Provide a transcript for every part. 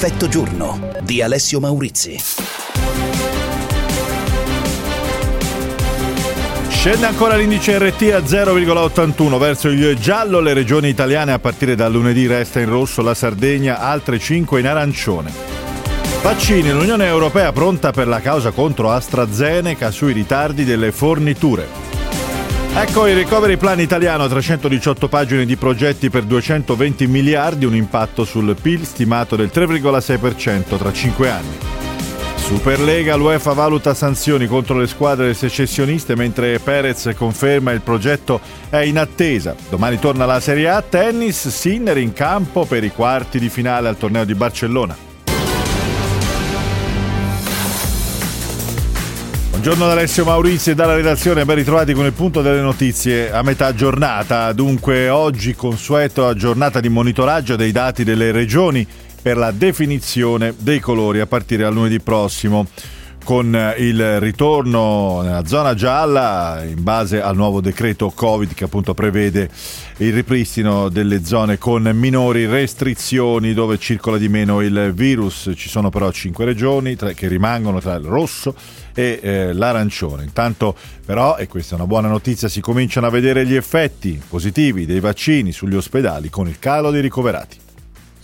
Effetto giorno di Alessio Maurizi. Scende ancora l'indice RT a 0,81 verso il giallo, le regioni italiane a partire da lunedì resta in rosso la Sardegna, altre 5 in arancione. Vaccini, l'Unione Europea pronta per la causa contro AstraZeneca sui ritardi delle forniture. Ecco il recovery plan italiano, 318 pagine di progetti per 220 miliardi, un impatto sul PIL stimato del 3,6% tra 5 anni. Superlega, l'UEFA valuta sanzioni contro le squadre secessioniste mentre Perez conferma il progetto è in attesa. Domani torna la Serie A, tennis, Sinner in campo per i quarti di finale al torneo di Barcellona. Buongiorno da Alessio Maurizio e dalla redazione, ben ritrovati con il punto delle notizie a metà giornata. Dunque oggi consueto giornata di monitoraggio dei dati delle regioni per la definizione dei colori a partire dal lunedì prossimo con il ritorno nella zona gialla in base al nuovo decreto Covid che appunto prevede il ripristino delle zone con minori restrizioni dove circola di meno il virus. Ci sono però cinque regioni che rimangono tra il rosso e eh, l'arancione. Intanto però, e questa è una buona notizia, si cominciano a vedere gli effetti positivi dei vaccini sugli ospedali con il calo dei ricoverati.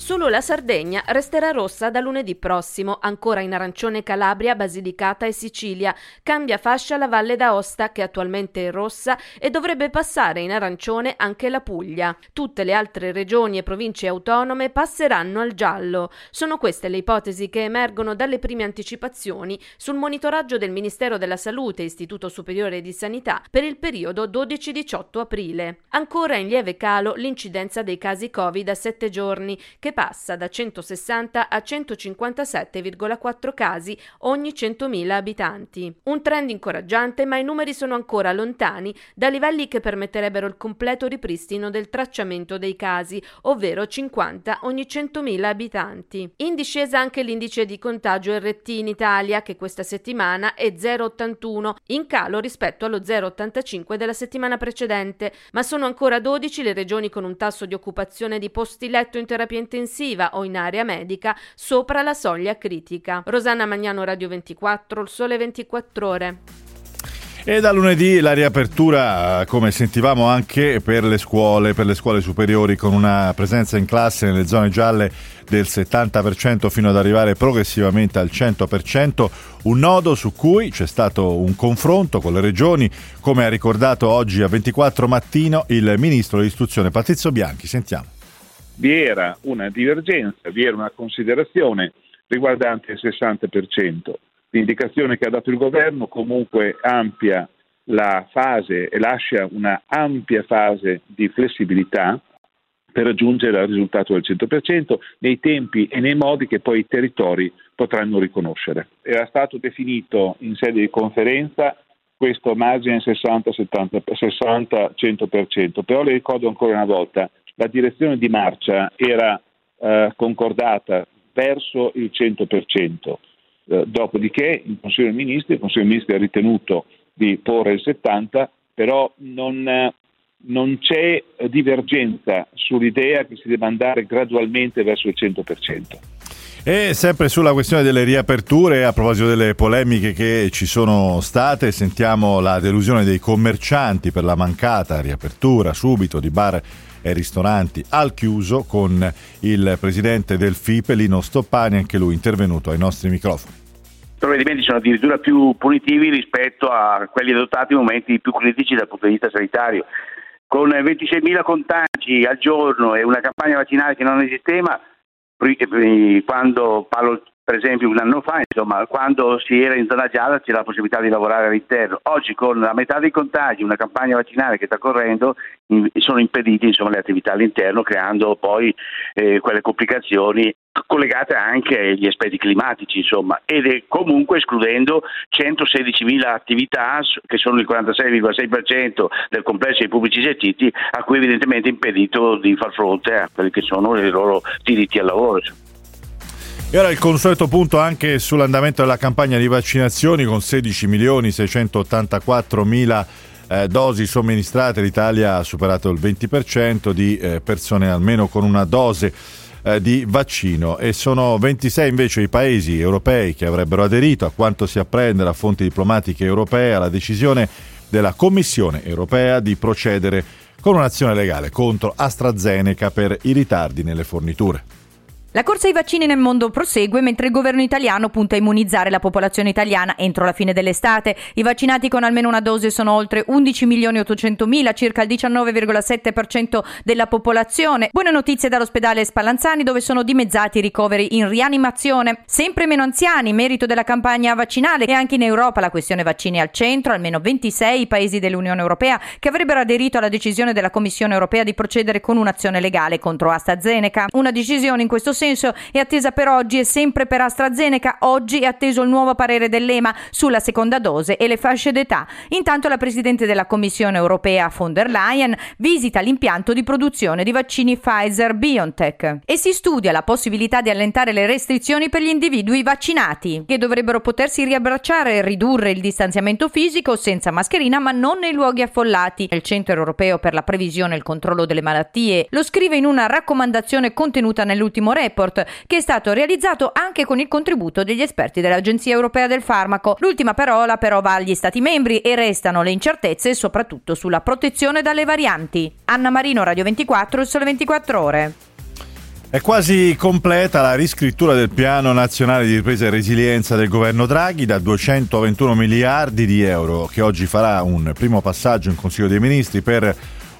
Solo la Sardegna resterà rossa da lunedì prossimo, ancora in arancione Calabria, Basilicata e Sicilia. Cambia fascia la Valle d'Aosta, che attualmente è rossa, e dovrebbe passare in arancione anche la Puglia. Tutte le altre regioni e province autonome passeranno al giallo. Sono queste le ipotesi che emergono dalle prime anticipazioni sul monitoraggio del Ministero della Salute e Istituto Superiore di Sanità per il periodo 12-18 aprile. Ancora in lieve calo l'incidenza dei casi Covid a sette giorni, che passa da 160 a 157,4 casi ogni 100.000 abitanti. Un trend incoraggiante, ma i numeri sono ancora lontani da livelli che permetterebbero il completo ripristino del tracciamento dei casi, ovvero 50 ogni 100.000 abitanti. In discesa anche l'indice di contagio RT in Italia, che questa settimana è 0,81, in calo rispetto allo 0,85 della settimana precedente, ma sono ancora 12 le regioni con un tasso di occupazione di posti letto in terapia intensiva intensiva o in area medica sopra la soglia critica. Rosanna Magnano Radio 24, il sole 24 ore. E da lunedì la riapertura, come sentivamo anche per le scuole, per le scuole superiori, con una presenza in classe nelle zone gialle del 70% fino ad arrivare progressivamente al 100%, un nodo su cui c'è stato un confronto con le regioni, come ha ricordato oggi a 24 mattino il ministro dell'istruzione Patrizio Bianchi. Sentiamo vi era una divergenza, vi era una considerazione riguardante il 60%. L'indicazione che ha dato il governo comunque ampia la fase e lascia una ampia fase di flessibilità per raggiungere il risultato del 100% nei tempi e nei modi che poi i territori potranno riconoscere. Era stato definito in sede di conferenza questo margine 60-100%, però le ricordo ancora una volta, la direzione di marcia era eh, concordata verso il 100%. Eh, dopodiché il Consiglio dei Ministri, il Consiglio dei Ministri ha ritenuto di porre il 70%, però non, non c'è divergenza sull'idea che si debba andare gradualmente verso il 100%. E sempre sulla questione delle riaperture, a proposito delle polemiche che ci sono state, sentiamo la delusione dei commercianti per la mancata riapertura subito di bar e ristoranti al chiuso con il presidente del FIPE, Lino Stoppani, anche lui intervenuto ai nostri microfoni. I provvedimenti sono addirittura più punitivi rispetto a quelli adottati in momenti più critici dal punto di vista sanitario. Con 26.000 contagi al giorno e una campagna vaccinale che non esisteva, quando parlo per esempio un anno fa, insomma, quando si era in zona gialla c'era la possibilità di lavorare all'interno. Oggi con la metà dei contagi, una campagna vaccinale che sta correndo, sono impedite insomma, le attività all'interno, creando poi eh, quelle complicazioni collegate anche agli aspetti climatici, insomma, ed comunque escludendo 116.000 attività che sono il 46,6% del complesso dei pubblici gestiti, a cui evidentemente è impedito di far fronte a quelli che sono i loro diritti al lavoro. E ora il consueto punto anche sull'andamento della campagna di vaccinazioni con 16 milioni 684 mila eh, dosi somministrate. L'Italia ha superato il 20% di eh, persone almeno con una dose. eh, di vaccino e sono 26 invece i paesi europei che avrebbero aderito a quanto si apprende da fonti diplomatiche europee alla decisione della Commissione europea di procedere con un'azione legale contro AstraZeneca per i ritardi nelle forniture. La corsa ai vaccini nel mondo prosegue mentre il governo italiano punta a immunizzare la popolazione italiana entro la fine dell'estate. I vaccinati con almeno una dose sono oltre 11 milioni 800 mila, circa il 19,7% della popolazione. Buone notizie dall'ospedale Spallanzani dove sono dimezzati i ricoveri in rianimazione. Sempre meno anziani, merito della campagna vaccinale e anche in Europa la questione vaccini è al centro, almeno 26 i paesi dell'Unione Europea che avrebbero aderito alla decisione della Commissione Europea di procedere con un'azione legale contro AstraZeneca. Una decisione in questo senso senso è attesa per oggi e sempre per AstraZeneca. Oggi è atteso il nuovo parere dell'EMA sulla seconda dose e le fasce d'età. Intanto la Presidente della Commissione europea von der Leyen visita l'impianto di produzione di vaccini Pfizer-BioNTech e si studia la possibilità di allentare le restrizioni per gli individui vaccinati, che dovrebbero potersi riabbracciare e ridurre il distanziamento fisico senza mascherina, ma non nei luoghi affollati. Il Centro europeo per la previsione e il controllo delle malattie lo scrive in una raccomandazione contenuta nell'ultimo report report che è stato realizzato anche con il contributo degli esperti dell'Agenzia Europea del Farmaco. L'ultima parola però va agli Stati membri e restano le incertezze soprattutto sulla protezione dalle varianti. Anna Marino, Radio 24, il Sole 24 Ore. È quasi completa la riscrittura del piano nazionale di ripresa e resilienza del governo Draghi da 221 miliardi di euro che oggi farà un primo passaggio in Consiglio dei Ministri per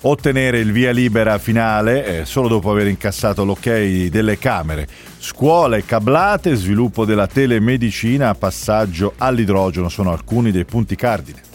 ottenere il via libera finale eh, solo dopo aver incassato l'ok delle Camere. Scuole cablate, sviluppo della telemedicina, passaggio all'idrogeno sono alcuni dei punti cardine.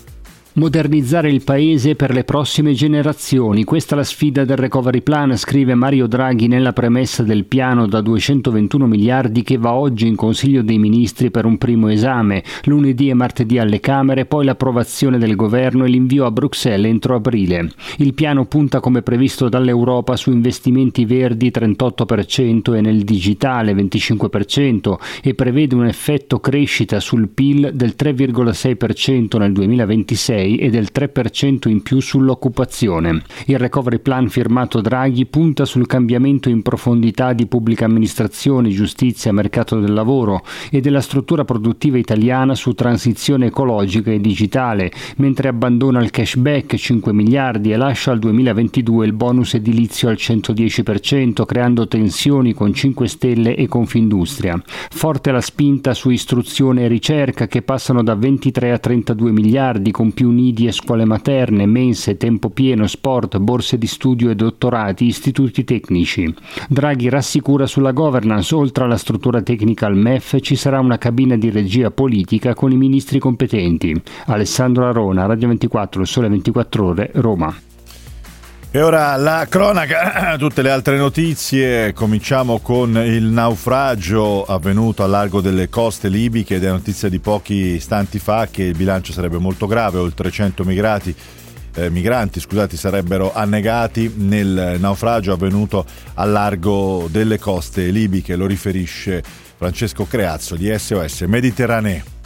Modernizzare il paese per le prossime generazioni. Questa è la sfida del recovery plan, scrive Mario Draghi nella premessa del piano da 221 miliardi che va oggi in Consiglio dei Ministri per un primo esame. Lunedì e martedì alle Camere, poi l'approvazione del governo e l'invio a Bruxelles entro aprile. Il piano punta come previsto dall'Europa su investimenti verdi 38% e nel digitale 25% e prevede un effetto crescita sul PIL del 3,6% nel 2026 e del 3% in più sull'occupazione. Il recovery plan firmato Draghi punta sul cambiamento in profondità di pubblica amministrazione, giustizia, mercato del lavoro e della struttura produttiva italiana su transizione ecologica e digitale, mentre abbandona il cashback 5 miliardi e lascia al 2022 il bonus edilizio al 110%, creando tensioni con 5 Stelle e Confindustria. Forte la spinta su istruzione e ricerca che passano da 23 a 32 miliardi con più nidi e scuole materne, mense, tempo pieno, sport, borse di studio e dottorati, istituti tecnici. Draghi rassicura sulla governance, oltre alla struttura tecnica al MEF ci sarà una cabina di regia politica con i ministri competenti. Alessandro Arona, Radio 24, Sole 24 Ore, Roma. E ora la cronaca, tutte le altre notizie, cominciamo con il naufragio avvenuto a largo delle coste libiche ed è notizia di pochi istanti fa che il bilancio sarebbe molto grave, oltre 100 migrati, eh, migranti scusate, sarebbero annegati nel naufragio avvenuto a largo delle coste libiche, lo riferisce Francesco Creazzo di SOS Mediterraneo.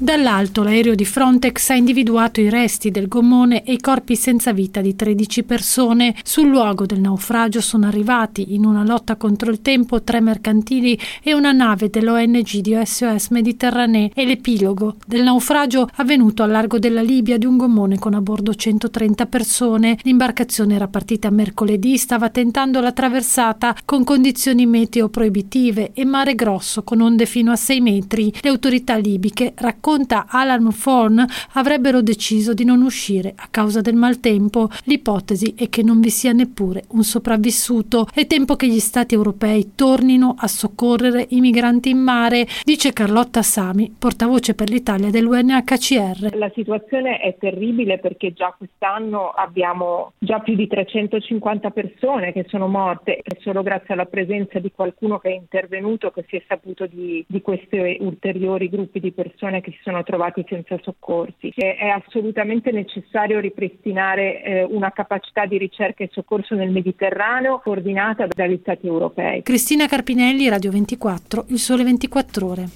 Dall'alto l'aereo di Frontex ha individuato i resti del gommone e i corpi senza vita di 13 persone. Sul luogo del naufragio sono arrivati, in una lotta contro il tempo, tre mercantili e una nave dell'ONG di SOS Mediterranee e l'epilogo del naufragio avvenuto al largo della Libia di un gommone con a bordo 130 persone. L'imbarcazione era partita mercoledì, stava tentando la traversata con condizioni meteo proibitive e mare grosso con onde fino a 6 metri. Le autorità libiche raccontano racconta Alan Forn, avrebbero deciso di non uscire a causa del maltempo. L'ipotesi è che non vi sia neppure un sopravvissuto. È tempo che gli stati europei tornino a soccorrere i migranti in mare, dice Carlotta Sami, portavoce per l'Italia dell'UNHCR. La situazione è terribile perché già quest'anno abbiamo già più di 350 persone che sono morte e solo grazie alla presenza di qualcuno che è intervenuto che si è saputo di, di questi ulteriori gruppi di persone che si sono trovati senza soccorsi. È assolutamente necessario ripristinare eh, una capacità di ricerca e soccorso nel Mediterraneo coordinata dagli Stati europei. Cristina Carpinelli, Radio 24, Il Sole 24 Ore.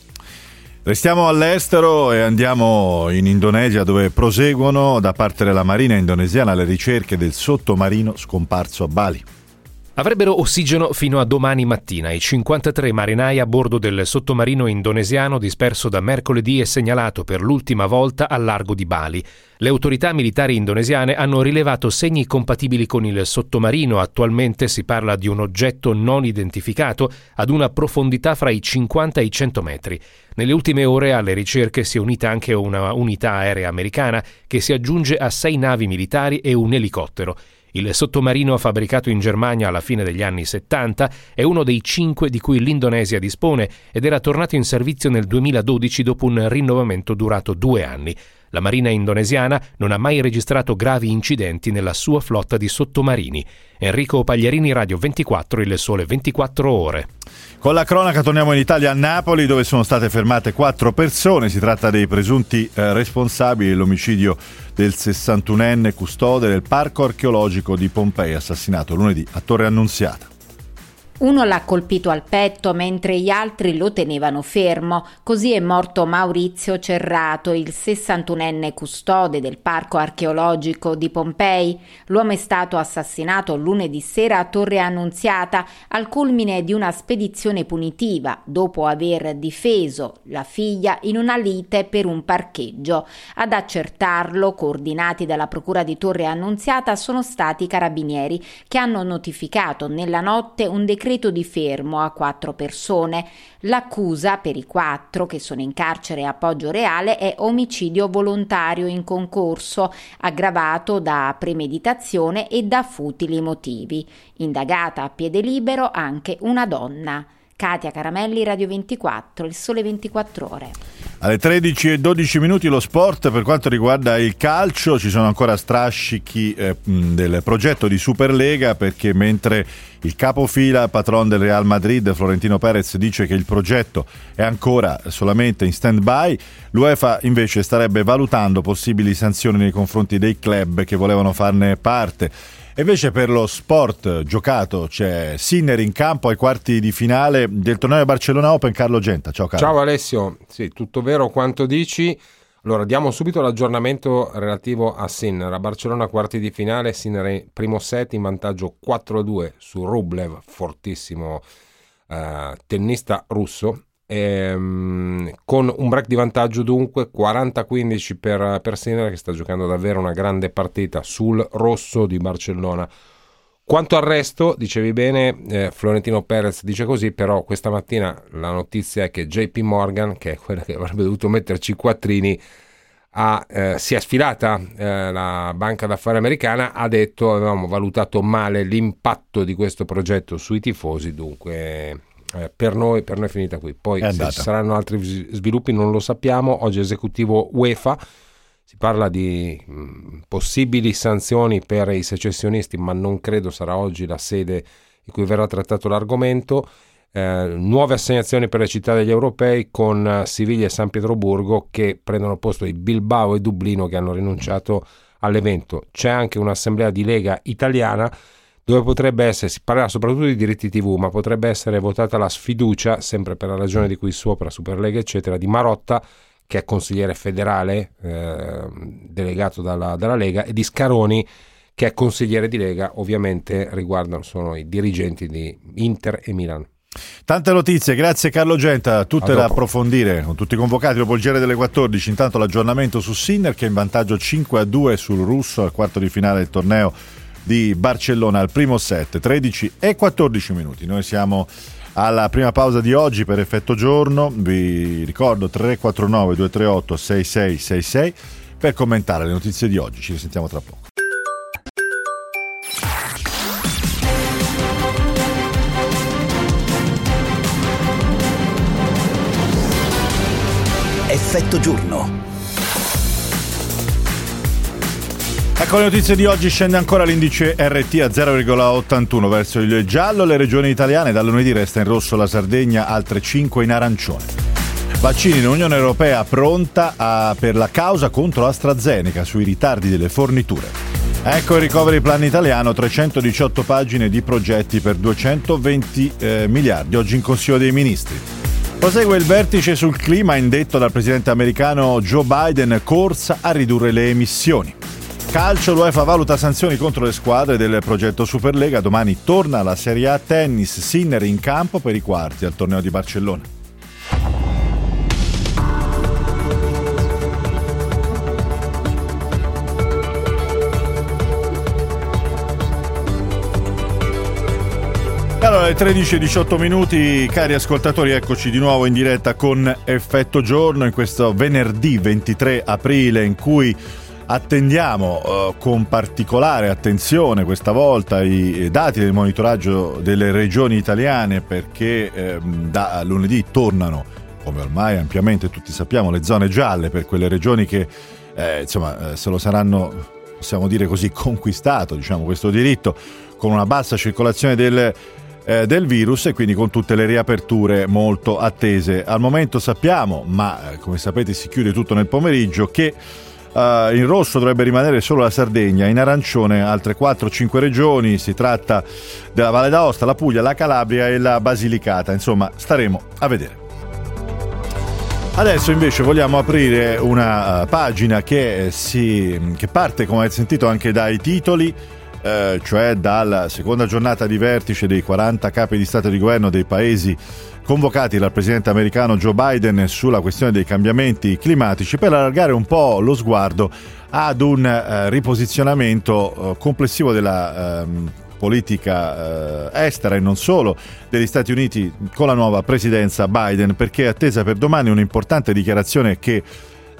Restiamo all'estero e andiamo in Indonesia dove proseguono da parte della Marina indonesiana le ricerche del sottomarino scomparso a Bali. Avrebbero ossigeno fino a domani mattina i 53 marinai a bordo del sottomarino indonesiano disperso da mercoledì e segnalato per l'ultima volta al largo di Bali. Le autorità militari indonesiane hanno rilevato segni compatibili con il sottomarino. Attualmente si parla di un oggetto non identificato ad una profondità fra i 50 e i 100 metri. Nelle ultime ore alle ricerche si è unita anche una unità aerea americana che si aggiunge a sei navi militari e un elicottero. Il sottomarino fabbricato in Germania alla fine degli anni 70 è uno dei cinque di cui l'Indonesia dispone ed era tornato in servizio nel 2012 dopo un rinnovamento durato due anni. La Marina indonesiana non ha mai registrato gravi incidenti nella sua flotta di sottomarini. Enrico Pagliarini, Radio 24, il sole 24 ore. Con la cronaca torniamo in Italia a Napoli dove sono state fermate quattro persone. Si tratta dei presunti eh, responsabili dell'omicidio del 61enne custode del parco archeologico di Pompei assassinato lunedì a Torre Annunziata. Uno l'ha colpito al petto mentre gli altri lo tenevano fermo. Così è morto Maurizio Cerrato, il 61enne custode del parco archeologico di Pompei. L'uomo è stato assassinato lunedì sera a Torre Annunziata al culmine di una spedizione punitiva dopo aver difeso la figlia in una lite per un parcheggio. Ad accertarlo, coordinati dalla Procura di Torre Annunziata, sono stati i carabinieri che hanno notificato nella notte un decreto decreto di fermo a quattro persone. L'accusa per i quattro che sono in carcere a Poggio Reale è omicidio volontario in concorso, aggravato da premeditazione e da futili motivi. Indagata a piede libero anche una donna. Katia Caramelli, Radio 24, Il Sole 24 Ore. Alle 13 e 12 minuti lo sport per quanto riguarda il calcio, ci sono ancora strascichi eh, del progetto di Superlega perché mentre il capofila, patron del Real Madrid, Florentino Perez, dice che il progetto è ancora solamente in stand-by, l'UEFA invece starebbe valutando possibili sanzioni nei confronti dei club che volevano farne parte. Invece per lo sport giocato c'è Sinner in campo ai quarti di finale del torneo Barcellona Open. Carlo Genta, ciao Carlo. Ciao Alessio, sì, tutto vero quanto dici. Allora, diamo subito l'aggiornamento relativo a Sinner. A Barcellona quarti di finale, Sinner primo set in vantaggio 4-2 su Rublev, fortissimo eh, tennista russo, ehm, con un break di vantaggio dunque 40-15 per, per Sinner che sta giocando davvero una grande partita sul rosso di Barcellona. Quanto al resto, dicevi bene, eh, Florentino Perez dice così, però questa mattina la notizia è che JP Morgan, che è quella che avrebbe dovuto metterci i quattrini, ha, eh, si è sfilata eh, la banca d'affari americana, ha detto avevamo valutato male l'impatto di questo progetto sui tifosi, dunque eh, per, noi, per noi è finita qui. Poi se ci saranno altri sviluppi non lo sappiamo. Oggi esecutivo UEFA, si parla di mh, mm, possibili sanzioni per i secessionisti, ma non credo sarà oggi la sede in cui verrà trattato l'argomento. Eh, nuove assegnazioni per le città degli europei con uh, Siviglia e San Pietroburgo che prendono posto di Bilbao e Dublino che hanno rinunciato all'evento. C'è anche un'assemblea di Lega italiana dove potrebbe essere, si parlerà soprattutto di diritti TV, ma potrebbe essere votata la sfiducia, sempre per la ragione di cui sopra, Superlega, eccetera, di Marotta, che è consigliere federale eh, delegato dalla, dalla, Lega, e di Scaroni, che è consigliere di Lega, ovviamente riguardano, sono i dirigenti di Inter e Milan. Tante notizie, grazie Carlo Genta, tutte da approfondire con tutti i convocati dopo il giro delle 14. Intanto l'aggiornamento su Sinner che è in vantaggio 5 a 2 sul russo al quarto di finale del torneo di Barcellona al primo set, 13 e 14 minuti. Noi siamo alla prima pausa di oggi per effetto giorno, vi ricordo 349 238 6666 per commentare le notizie di oggi, ci risentiamo tra poco. Effetto giorno Ecco le notizie di oggi, scende ancora l'indice RT a 0,81 verso il giallo, le regioni italiane da lunedì resta in rosso la Sardegna, altre 5 in arancione. Vaccini in Unione Europea pronta a, per la causa contro AstraZeneca sui ritardi delle forniture. Ecco il recovery plan italiano, 318 pagine di progetti per 220 eh, miliardi, oggi in Consiglio dei Ministri. Prosegue il vertice sul clima indetto dal presidente americano Joe Biden, corsa a ridurre le emissioni. Calcio, l'UEFA valuta sanzioni contro le squadre del progetto Superlega. Domani torna la Serie A tennis, Sinner in campo per i quarti al torneo di Barcellona. Allora, alle 13 e 18 minuti, cari ascoltatori, eccoci di nuovo in diretta con Effetto Giorno in questo venerdì 23 aprile in cui attendiamo uh, con particolare attenzione questa volta i dati del monitoraggio delle regioni italiane perché eh, da lunedì tornano, come ormai ampiamente tutti sappiamo, le zone gialle per quelle regioni che eh, insomma eh, se lo saranno, possiamo dire così, conquistato diciamo, questo diritto con una bassa circolazione del eh, del virus e quindi con tutte le riaperture molto attese. Al momento sappiamo, ma eh, come sapete si chiude tutto nel pomeriggio, che Uh, in rosso dovrebbe rimanere solo la Sardegna, in arancione altre 4-5 regioni, si tratta della Valle d'Aosta, la Puglia, la Calabria e la Basilicata, insomma staremo a vedere. Adesso invece vogliamo aprire una uh, pagina che, si, che parte, come avete sentito, anche dai titoli eh, cioè dalla seconda giornata di vertice dei 40 capi di Stato e di Governo dei paesi convocati dal presidente americano Joe Biden sulla questione dei cambiamenti climatici per allargare un po' lo sguardo ad un eh, riposizionamento eh, complessivo della ehm, politica eh, estera e non solo degli Stati Uniti con la nuova presidenza Biden perché è attesa per domani un'importante dichiarazione che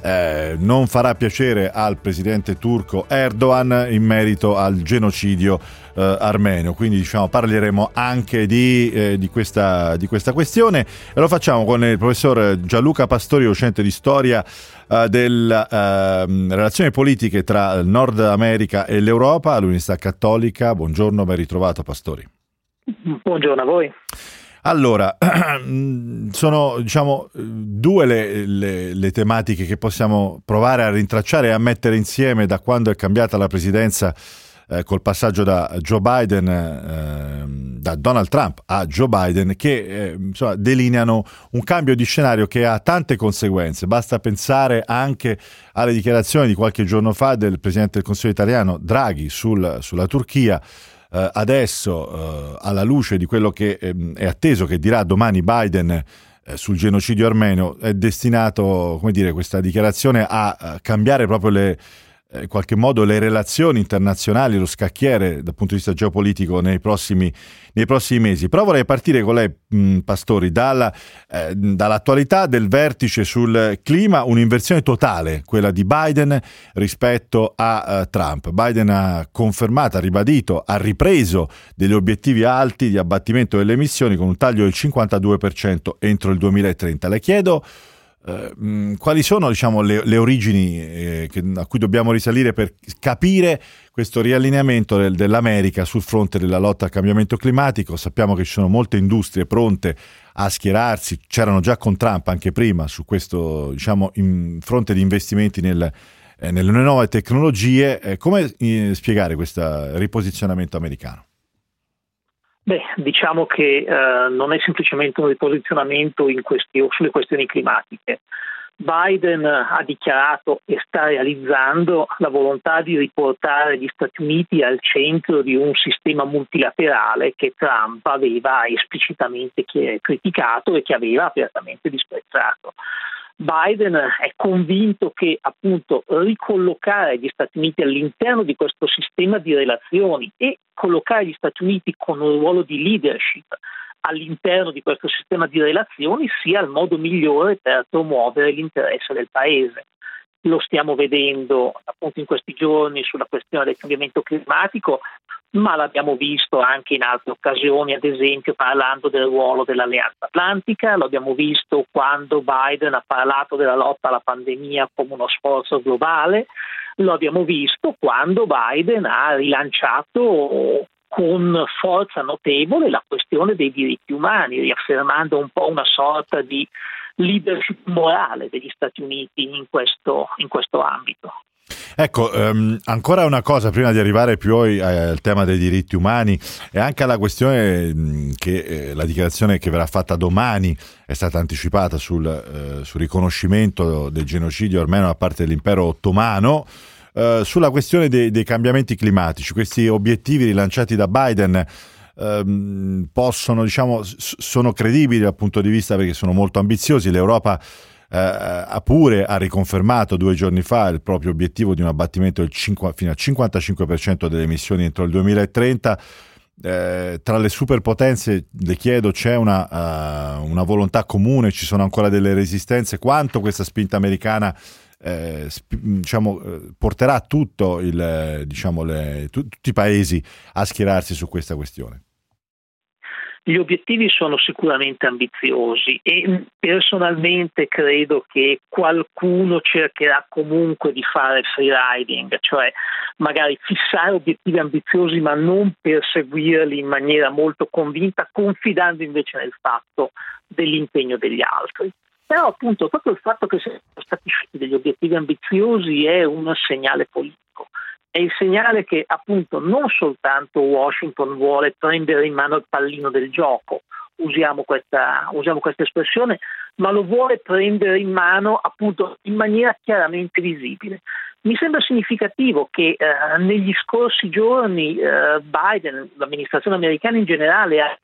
eh, non farà piacere al presidente turco Erdogan in merito al genocidio eh, armenio. Quindi diciamo, parleremo anche di, eh, di, questa, di, questa, questione e lo facciamo con il professor Gianluca Pastori, docente di storia eh, delle ehm, relazioni politiche tra il Nord America e l'Europa all'Università Cattolica. Buongiorno, ben ritrovato Pastori. Buongiorno a voi. Allora, sono diciamo due le, le, le, tematiche che possiamo provare a rintracciare e a mettere insieme da quando è cambiata la presidenza eh, col passaggio da Joe Biden, eh, da Donald Trump a Joe Biden, che eh, insomma, delineano un cambio di scenario che ha tante conseguenze. Basta pensare anche alle dichiarazioni di qualche giorno fa del Presidente del Consiglio italiano Draghi sul, sulla Turchia eh, adesso, eh, alla luce di quello che ehm, è atteso che dirà domani Biden eh, sul genocidio armeno, è destinato, come dire, questa dichiarazione a, a cambiare proprio le in qualche modo le relazioni internazionali, lo scacchiere dal punto di vista geopolitico nei prossimi, nei prossimi mesi. Però vorrei partire con lei, mh, Pastori, dalla, eh, dall'attualità del vertice sul clima, un'inversione totale, quella di Biden rispetto a uh, Trump. Biden ha confermato, ha ribadito, ha ripreso degli obiettivi alti di abbattimento delle emissioni con un taglio del 52% entro il 2030. Le chiedo Uh, quali sono diciamo, le, le, origini eh, che, a cui dobbiamo risalire per capire questo riallineamento del, dell'America sul fronte della lotta al cambiamento climatico? Sappiamo che ci sono molte industrie pronte a schierarsi, c'erano già con Trump anche prima su questo diciamo, fronte di investimenti nel, eh, nelle nuove tecnologie. Eh, come eh, spiegare questo riposizionamento americano? Beh, diciamo che eh, non è semplicemente un riposizionamento questi, sulle questioni climatiche. Biden ha dichiarato e sta realizzando la volontà di riportare gli Stati Uniti al centro di un sistema multilaterale che Trump aveva esplicitamente criticato e che aveva apertamente disprezzato. Biden è convinto che appunto ricollocare gli Stati Uniti all'interno di questo sistema di relazioni e collocare gli Stati Uniti con un ruolo di leadership all'interno di questo sistema di relazioni sia il modo migliore per promuovere l'interesse del Paese. Lo stiamo vedendo appunto in questi giorni sulla questione del cambiamento climatico, ma l'abbiamo visto anche in altre occasioni, ad esempio parlando del ruolo dell'Alleanza Atlantica, lo abbiamo visto quando Biden ha parlato della lotta alla pandemia come uno sforzo globale, lo abbiamo visto quando Biden ha rilanciato con forza notevole la questione dei diritti umani, riaffermando un po' una sorta di leadership morale degli Stati Uniti in questo, in questo ambito. Ecco, um, ancora una cosa prima di arrivare più al tema dei diritti umani e anche alla questione che eh, la dichiarazione che verrà fatta domani è stata anticipata sul, eh, sul riconoscimento del genocidio armeno da parte dell'impero ottomano. Eh, sulla questione dei, dei, cambiamenti climatici, questi obiettivi rilanciati da Biden ehm, possono, diciamo, sono credibili dal punto di vista perché sono molto ambiziosi. L'Europa eh, ha pure ha riconfermato due giorni fa il proprio obiettivo di un abbattimento del 5, fino al 55% delle emissioni entro il 2030. Eh, tra le superpotenze le chiedo c'è una, uh, una, volontà comune, ci sono ancora delle resistenze, quanto questa spinta americana eh, diciamo, eh, porterà tutto il, diciamo, le, tu- tutti i paesi a schierarsi su questa questione? Gli obiettivi sono sicuramente ambiziosi e personalmente credo che qualcuno cercherà comunque di fare free riding, cioè magari fissare obiettivi ambiziosi ma non perseguirli in maniera molto convinta, confidando invece nel fatto dell'impegno degli altri. Però appunto proprio il fatto che siano stati scelti degli obiettivi ambiziosi è un segnale politico è il segnale che appunto non soltanto Washington vuole prendere in mano il pallino del gioco, usiamo questa, usiamo questa espressione, ma lo vuole prendere in mano appunto in maniera chiaramente visibile. Mi sembra significativo che eh, negli scorsi giorni eh, Biden, l'amministrazione americana in generale, ha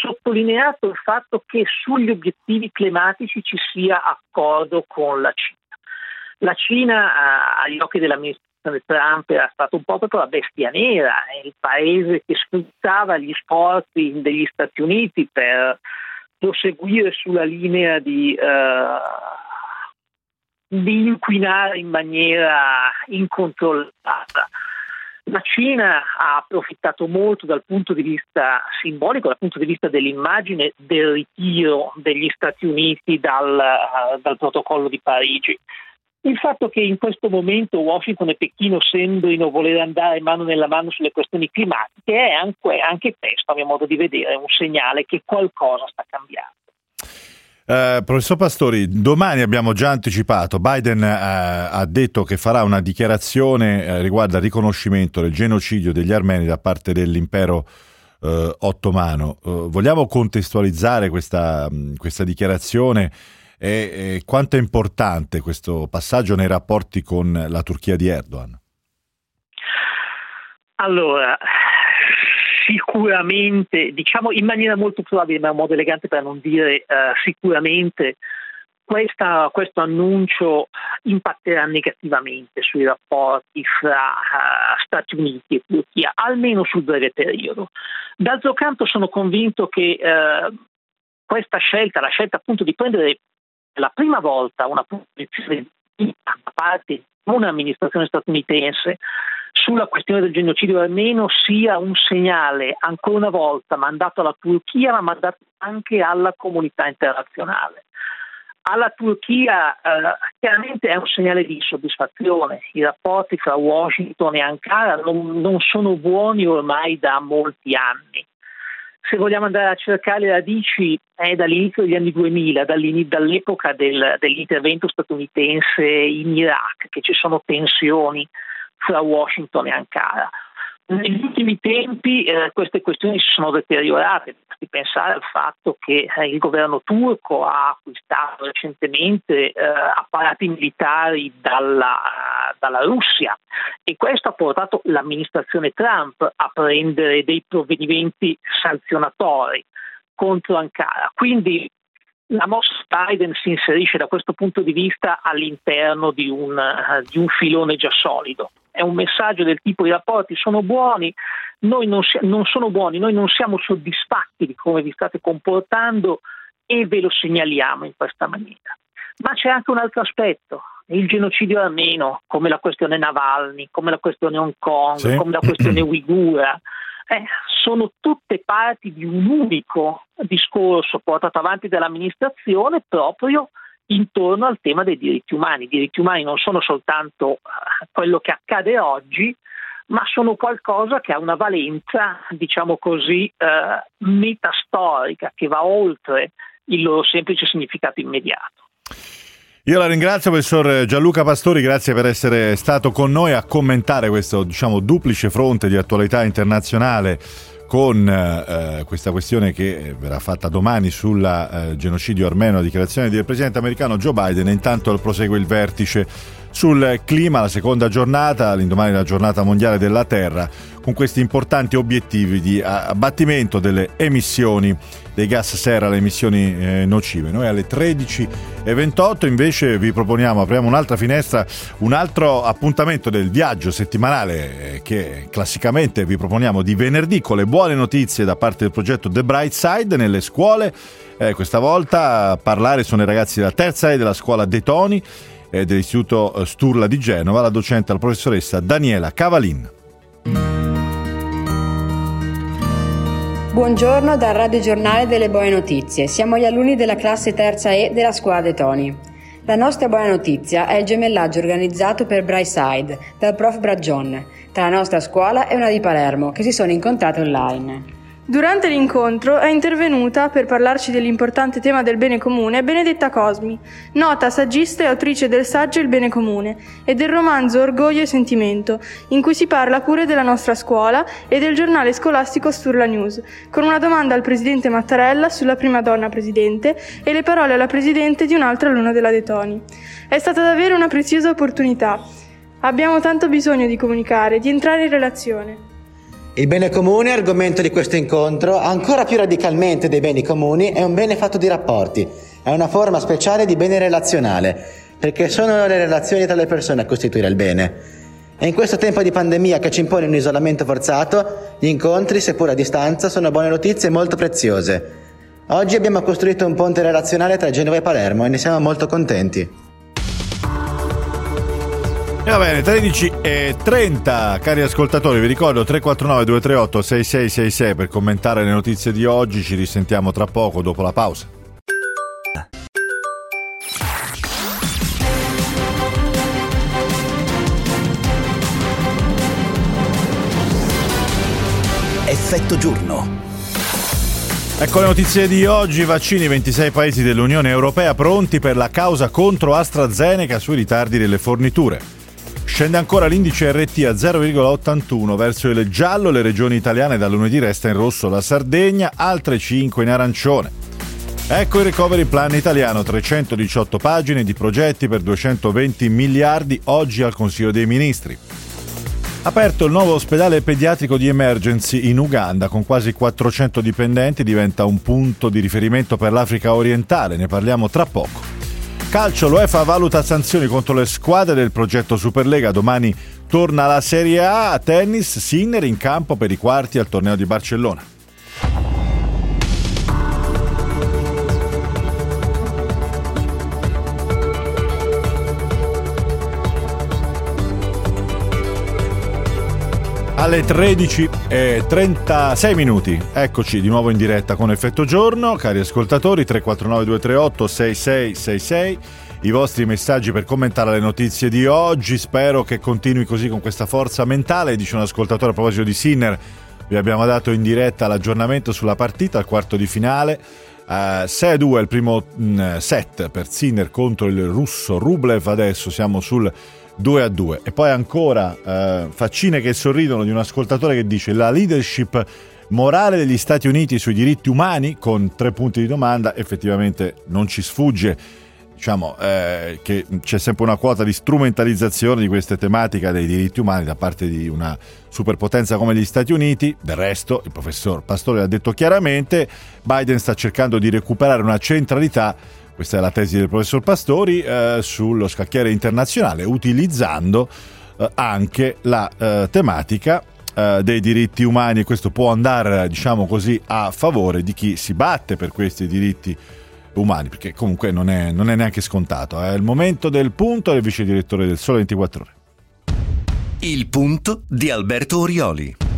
sottolineato il fatto che sugli obiettivi climatici ci sia accordo con la Cina. La Cina, eh, agli occhi dell'amministrazione Trump era stato un po' proprio la bestia nera, il paese che sfruttava gli sforzi degli Stati Uniti per proseguire sulla linea di, uh, di inquinare in maniera incontrollata. La Cina ha approfittato molto dal punto di vista simbolico, dal punto di vista dell'immagine del ritiro degli Stati Uniti dal, uh, dal protocollo di Parigi. Il fatto che in questo momento Washington e Pechino sembrino voler andare mano nella mano sulle questioni climatiche è anche, anche questo, a mio modo di vedere, un segnale che qualcosa sta cambiando. Uh, professor Pastori, domani abbiamo già anticipato, Biden uh, ha detto che farà una dichiarazione uh, riguardo al riconoscimento del genocidio degli armeni da parte dell'impero ottomano. vogliamo contestualizzare questa, questa dichiarazione e, e quanto è importante questo passaggio nei rapporti con la Turchia di Erdogan? Allora, sicuramente, diciamo in maniera molto probabile, ma in modo elegante per non dire uh, sicuramente, questa, questo annuncio impatterà negativamente sui rapporti fra uh, Stati Uniti e Turchia, almeno sul breve periodo. D'altro canto sono convinto che uh, questa scelta, la scelta appunto di prendere la prima volta una posizione da parte un'amministrazione statunitense sulla questione del genocidio armeno sia un segnale ancora una volta mandato alla Turchia ma mandato anche alla comunità internazionale. Alla Turchia eh, chiaramente è un segnale di soddisfazione, i rapporti fra Washington e Ankara non, non sono buoni ormai da molti anni se vogliamo andare a cercare le radici, è dall'inizio degli anni 2000, dall'epoca del, dell'intervento statunitense in Iraq, che ci sono tensioni fra Washington e Ankara. Negli ultimi tempi eh, queste questioni si sono deteriorate, basti pensare al fatto che eh, il governo turco ha acquistato recentemente eh, apparati militari dalla, dalla, Russia e questo ha portato l'amministrazione Trump a prendere dei provvedimenti sanzionatori contro Ankara. Quindi la mossa Biden si inserisce da questo punto di vista all'interno di un, uh, di un filone già solido è un messaggio del tipo i rapporti sono buoni, noi non, si- non sono buoni, noi non siamo soddisfatti di come vi state comportando e ve lo segnaliamo in questa maniera. Ma c'è anche un altro aspetto, il genocidio armeno, come la questione Navalny, come la questione Hong Kong, sì. come la questione Uigura, eh, sono tutte parti di un unico discorso portato avanti dall'amministrazione proprio intorno al tema dei diritti umani. I diritti umani non sono soltanto eh, quello che accade oggi, ma sono qualcosa che ha una valenza, diciamo così, eh, metastorica, che va oltre il loro semplice significato immediato. Io la ringrazio, professor Gianluca Pastori, grazie per essere stato con noi a commentare questo diciamo, duplice fronte di attualità internazionale con eh, questa questione che verrà fatta domani sul eh, genocidio armeno, la dichiarazione del presidente americano Joe Biden. Intanto prosegue il vertice sul clima, la seconda giornata, l'indomani della giornata mondiale della Terra, con questi importanti obiettivi di abbattimento delle emissioni dei gas serra, le emissioni eh, nocive. Noi alle 13.28 invece vi proponiamo, apriamo un'altra finestra, un altro appuntamento del viaggio settimanale eh, che classicamente vi proponiamo di venerdì con le buone notizie da parte del progetto The Bright Side nelle scuole. Eh, questa volta a parlare sono i ragazzi della terza E della scuola De Toni e dell'Istituto eh, Sturla di Genova, la docente la professoressa Daniela Cavalin. Buongiorno dal Radio Giornale delle Buone Notizie. Siamo gli alunni della classe terza E della scuola De Toni. La nostra buona notizia è il gemellaggio organizzato per Brightside dal prof Bragion tra la nostra scuola e una di Palermo che si sono incontrate online. Durante l'incontro è intervenuta, per parlarci dell'importante tema del bene comune, Benedetta Cosmi, nota saggista e autrice del saggio Il bene comune e del romanzo Orgoglio e sentimento, in cui si parla pure della nostra scuola e del giornale scolastico Sturla News, con una domanda al presidente Mattarella sulla prima donna presidente e le parole alla presidente di un altro alunno della De Toni. È stata davvero una preziosa opportunità. Abbiamo tanto bisogno di comunicare, di entrare in relazione. Il bene comune, argomento di questo incontro, ancora più radicalmente dei beni comuni, è un bene fatto di rapporti, è una forma speciale di bene relazionale, perché sono le relazioni tra le persone a costituire il bene. E in questo tempo di pandemia che ci impone un isolamento forzato, gli incontri, seppur a distanza, sono buone notizie molto preziose. Oggi abbiamo costruito un ponte relazionale tra Genova e Palermo e ne siamo molto contenti. E va bene, 13 e 30, cari ascoltatori, vi ricordo 349 238 6666 per commentare le notizie di oggi, ci risentiamo tra poco dopo la pausa. Effetto giorno. Ecco le notizie di oggi, vaccini 26 paesi dell'Unione Europea pronti per la causa contro AstraZeneca sui ritardi delle forniture. Scende ancora l'indice RT a 0,81 verso il giallo, le regioni italiane da lunedì resta in rosso la Sardegna, altre 5 in arancione. Ecco il recovery plan italiano, 318 pagine di progetti per 220 miliardi oggi al Consiglio dei Ministri. Aperto il nuovo ospedale pediatrico di emergency in Uganda con quasi 400 dipendenti, diventa un punto di riferimento per l'Africa orientale, ne parliamo tra poco. Calcio, l'UEFA valuta sanzioni contro le squadre del progetto Superlega. Domani torna la Serie A. Tennis, Sinner in campo per i quarti al torneo di Barcellona. Alle 13 e 36 minuti. Eccoci di nuovo in diretta con Effetto Giorno, cari ascoltatori 349 238 6666. I vostri messaggi per commentare le notizie di oggi. Spero che continui così con questa forza mentale. Dice un ascoltatore a proposito di Sinner. Vi abbiamo dato in diretta l'aggiornamento sulla partita, al quarto di finale. Uh, eh, 6-2 è il primo mh, mm, set per Sinner contro il russo Rublev. Adesso siamo sul 2 a 2. E poi ancora eh, faccine che sorridono di un ascoltatore che dice la leadership morale degli Stati Uniti sui diritti umani con tre punti di domanda effettivamente non ci sfugge diciamo eh, che c'è sempre una quota di strumentalizzazione di queste tematiche dei diritti umani da parte di una superpotenza come gli Stati Uniti del resto il professor Pastore ha detto chiaramente Biden sta cercando di recuperare una centralità questa è la tesi del professor Pastori eh, sullo scacchiere internazionale, utilizzando eh, anche la eh, tematica eh, dei diritti umani e questo può andare, diciamo così, a favore di chi si batte per questi diritti umani, perché comunque non è, non è neanche scontato. È il momento del punto del vice direttore del Sole 24 Ore. Il punto di Alberto Orioli.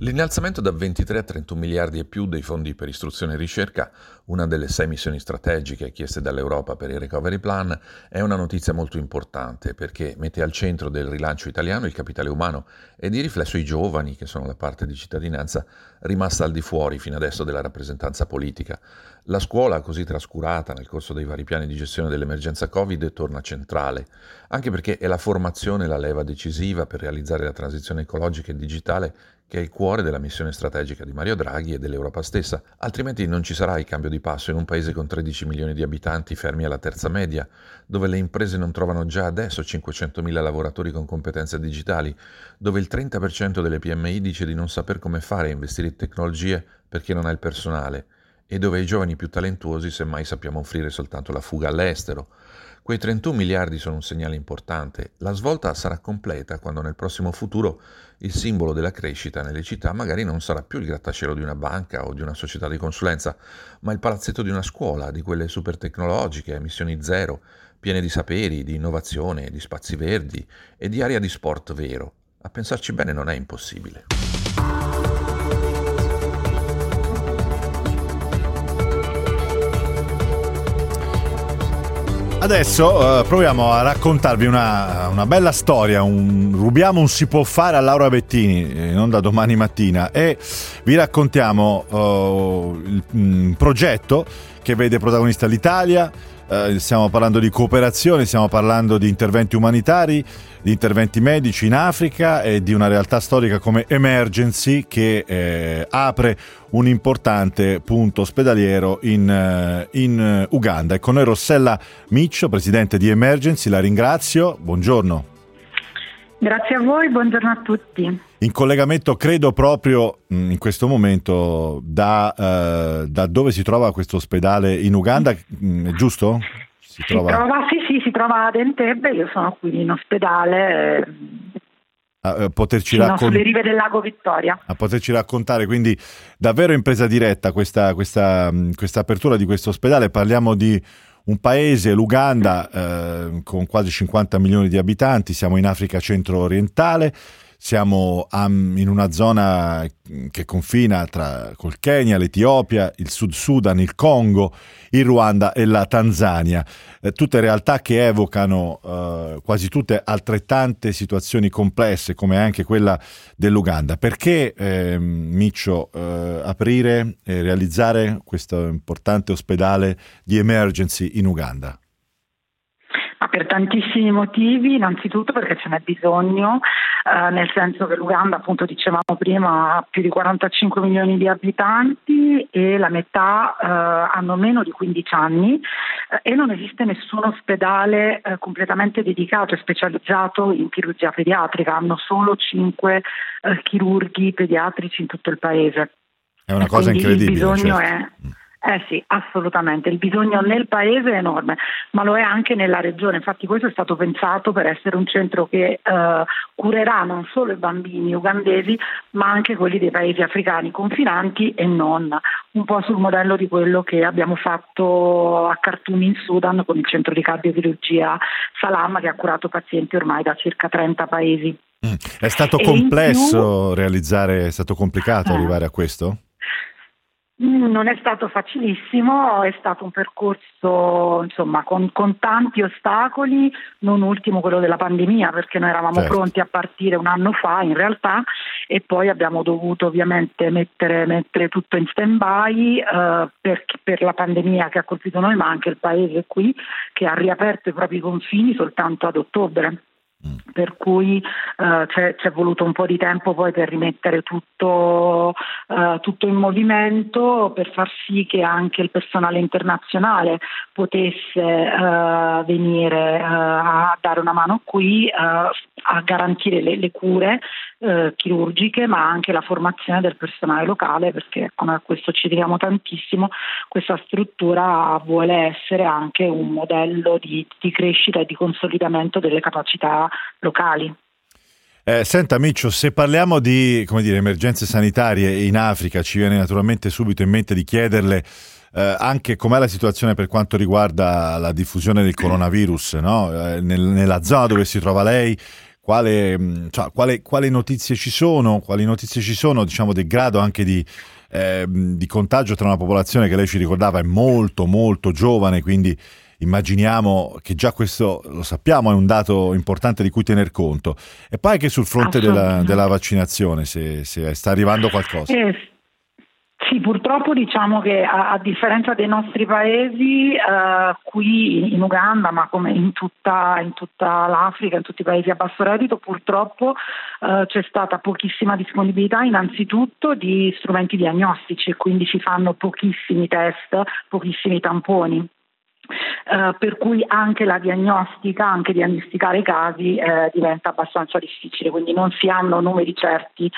L'innalzamento da 23 a 31 miliardi e più dei fondi per istruzione e ricerca, una delle sei missioni strategiche chieste dall'Europa per il Recovery Plan, è una notizia molto importante perché mette al centro del rilancio italiano il capitale umano e di riflesso i giovani, che sono la parte di cittadinanza rimasta al di fuori fino adesso della rappresentanza politica. La scuola, così trascurata nel corso dei vari piani di gestione dell'emergenza Covid, torna centrale, anche perché è la formazione la leva decisiva per realizzare la transizione ecologica e digitale che è il cuore della missione strategica di Mario Draghi e dell'Europa stessa, altrimenti non ci sarà il cambio di passo in un paese con 13 milioni di abitanti fermi alla terza media, dove le imprese non trovano già adesso 500.000 lavoratori con competenze digitali, dove il 30% delle PMI dice di non saper come fare a investire in tecnologie perché non ha il personale, e dove ai giovani più talentuosi semmai sappiamo offrire soltanto la fuga all'estero. Quei 31 miliardi sono un segnale importante. La svolta sarà completa quando nel prossimo futuro il simbolo della crescita nelle città magari non sarà più il grattacielo di una banca o di una società di consulenza, ma il palazzetto di una scuola, di quelle super tecnologiche, a emissioni zero, piene di saperi, di innovazione, di spazi verdi e di aria di sport vero. A pensarci bene non è impossibile. Adesso uh, proviamo a raccontarvi una, una bella storia, un, rubiamo un si può fare a Laura Bettini, eh, non da domani mattina, e vi raccontiamo uh, il um, progetto che vede protagonista l'Italia, uh, stiamo parlando di cooperazione, stiamo parlando di interventi umanitari, di interventi medici in Africa e di una realtà storica come Emergency che eh, apre un importante punto ospedaliero in, eh, in Uganda. E con noi Rossella Miccio, presidente di Emergency, la ringrazio. Buongiorno. Grazie a voi, buongiorno a tutti. In collegamento, credo proprio mm, in questo momento, da, uh, da dove si trova questo ospedale in Uganda, mm, è giusto? Si trova... si trova... sì, sì, si trova ad Entebbe, io sono qui in ospedale. Eh, a poterci raccon... sulle rive del lago Vittoria. A poterci raccontare, quindi davvero in presa diretta questa, questa, questa apertura di questo ospedale. Parliamo di un paese, l'Uganda, eh, con quasi 50 milioni di abitanti, siamo in Africa centro-orientale siamo in una zona che confina tra col Kenya, l'Etiopia, il Sud Sudan, il Congo, il Ruanda e la Tanzania. Eh, tutte realtà che evocano eh, quasi tutte altrettante situazioni complesse come anche quella dell'Uganda. Perché eh, Miccio aprire e realizzare questo importante ospedale di emergency in Uganda? Per tantissimi motivi, innanzitutto perché ce n'è bisogno, eh, nel senso che l'Uganda, appunto dicevamo prima, ha più di 45 milioni di abitanti e la metà eh, hanno meno di 15 anni eh, e non esiste nessun ospedale eh, completamente dedicato e specializzato in chirurgia pediatrica, hanno solo 5 eh, chirurghi pediatrici in tutto il paese. È una cosa incredibile. Il bisogno certo. è mm. Eh sì, assolutamente. Il bisogno nel paese è enorme, ma lo è anche nella regione. Infatti questo è stato pensato per essere un centro che eh, curerà non solo i bambini ugandesi, ma anche quelli dei paesi africani confinanti e non, un po' sul modello di quello che abbiamo fatto a Khartoum in Sudan con il centro di cardiochirurgia Salam che ha curato pazienti ormai da circa 30 paesi. Mm. È stato e complesso più... realizzare, è stato complicato eh. arrivare a questo? Mm, non è stato facilissimo, è stato un percorso insomma, con, con, tanti ostacoli, non ultimo quello della pandemia, perché noi eravamo certo. pronti a partire un anno fa in realtà e poi abbiamo dovuto ovviamente mettere, mettere tutto in stand-by eh, per, per, la pandemia che ha colpito noi, ma anche il paese qui che ha riaperto i propri confini soltanto ad ottobre. Mm. Per cui eh, c'è, c'è, voluto un po' di tempo poi per rimettere tutto, eh, tutto, in movimento, per far sì che anche il personale internazionale potesse eh, venire a dare una mano qui, a garantire le, le cure eh, chirurgiche, ma anche la formazione del personale locale, perché come a questo ci teniamo tantissimo, questa struttura vuole essere anche un modello di, di crescita e di consolidamento delle capacità locali. Eh, senta Miccio, se parliamo di dire, emergenze sanitarie in Africa, ci viene naturalmente subito in mente di chiederle eh, anche com'è la situazione per quanto riguarda la diffusione del coronavirus no? eh, nel, nella zona dove si trova lei. Quale, mm, cioè, quale, quali notizie ci sono? Quali notizie ci sono, diciamo, del grado anche di, eh, di contagio tra una popolazione che lei ci ricordava è molto, molto giovane, quindi immaginiamo che già questo, lo sappiamo, è un dato importante di cui tener conto. E poi anche sul fronte della, della vaccinazione, se, se, sta arrivando qualcosa. Eh, Sì, purtroppo diciamo che a, a differenza dei nostri paesi, eh, qui in Uganda, ma come in tutta, in tutta, l'Africa, in tutti i paesi a basso reddito, purtroppo eh, c'è stata pochissima disponibilità innanzitutto di strumenti diagnostici e quindi ci fanno pochissimi test, pochissimi tamponi. Uh, per cui anche la diagnostica, anche diagnosticare i casi eh, diventa abbastanza difficile, quindi non si hanno numeri certi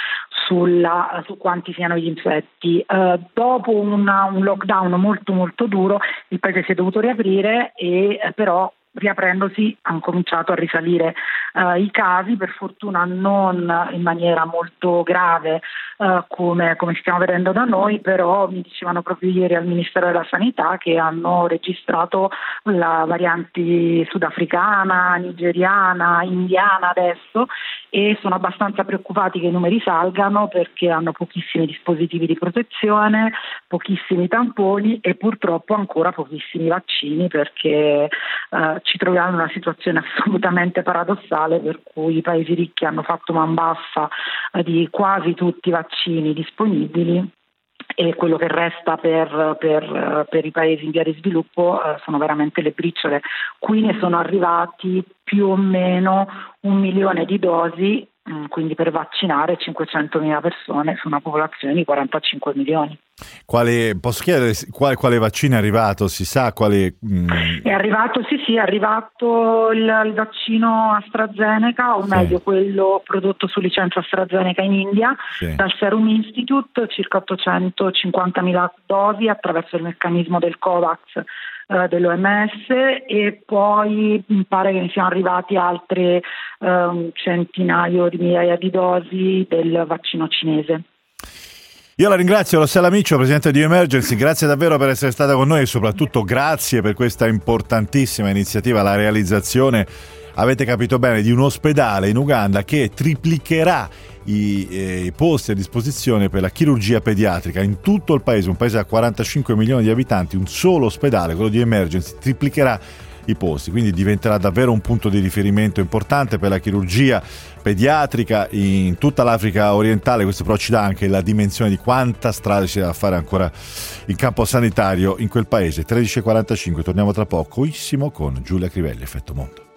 sulla, su quanti siano gli infetti. Uh, dopo una, un lockdown molto molto duro il paese si è dovuto riaprire e eh, però riaprendosi hanno cominciato a risalire uh, i casi, per fortuna non in maniera molto grave uh, come, come, stiamo vedendo da noi, però mi dicevano proprio ieri al Ministero della Sanità che hanno registrato la variante sudafricana, nigeriana, indiana adesso e sono abbastanza preoccupati che i numeri salgano perché hanno pochissimi dispositivi di protezione, pochissimi tamponi e purtroppo ancora pochissimi vaccini perché uh, ci troviamo in una situazione assolutamente paradossale per cui i paesi ricchi hanno fatto man bassa eh, di quasi tutti i vaccini disponibili e quello che resta per, per, per, i paesi in via di sviluppo eh, sono veramente le briciole. Qui ne sono arrivati più o meno un milione di dosi Mm, quindi per vaccinare 500.000 persone su una popolazione di 45 milioni. Quale, posso chiedere quale, quale, vaccino è arrivato? Si sa quale... Mm... È arrivato, sì sì, è arrivato il, il vaccino AstraZeneca, o sì. meglio quello prodotto su licenza AstraZeneca in India, sì. dal Serum Institute, circa 850.000 dosi attraverso il meccanismo del COVAX eh, dell'OMS e poi mi pare che ne siano arrivati altre eh, centinaio di migliaia di dosi del vaccino cinese. Io la ringrazio, Rossella Miccio, Presidente di Emergency, grazie davvero per essere stata con noi e soprattutto grazie per questa importantissima iniziativa, la realizzazione, avete capito bene, di un ospedale in Uganda che triplicherà i, eh, i, posti a disposizione per la chirurgia pediatrica in tutto il paese, un paese a 45 milioni di abitanti, un solo ospedale, quello di Emergency, triplicherà i posti, quindi diventerà davvero un punto di riferimento importante per la chirurgia pediatrica in tutta l'Africa orientale, questo però ci dà anche la dimensione di quanta strada c'è da fare ancora in campo sanitario in quel paese. 13.45, torniamo tra poco con Giulia Crivelli, Effetto Mondo.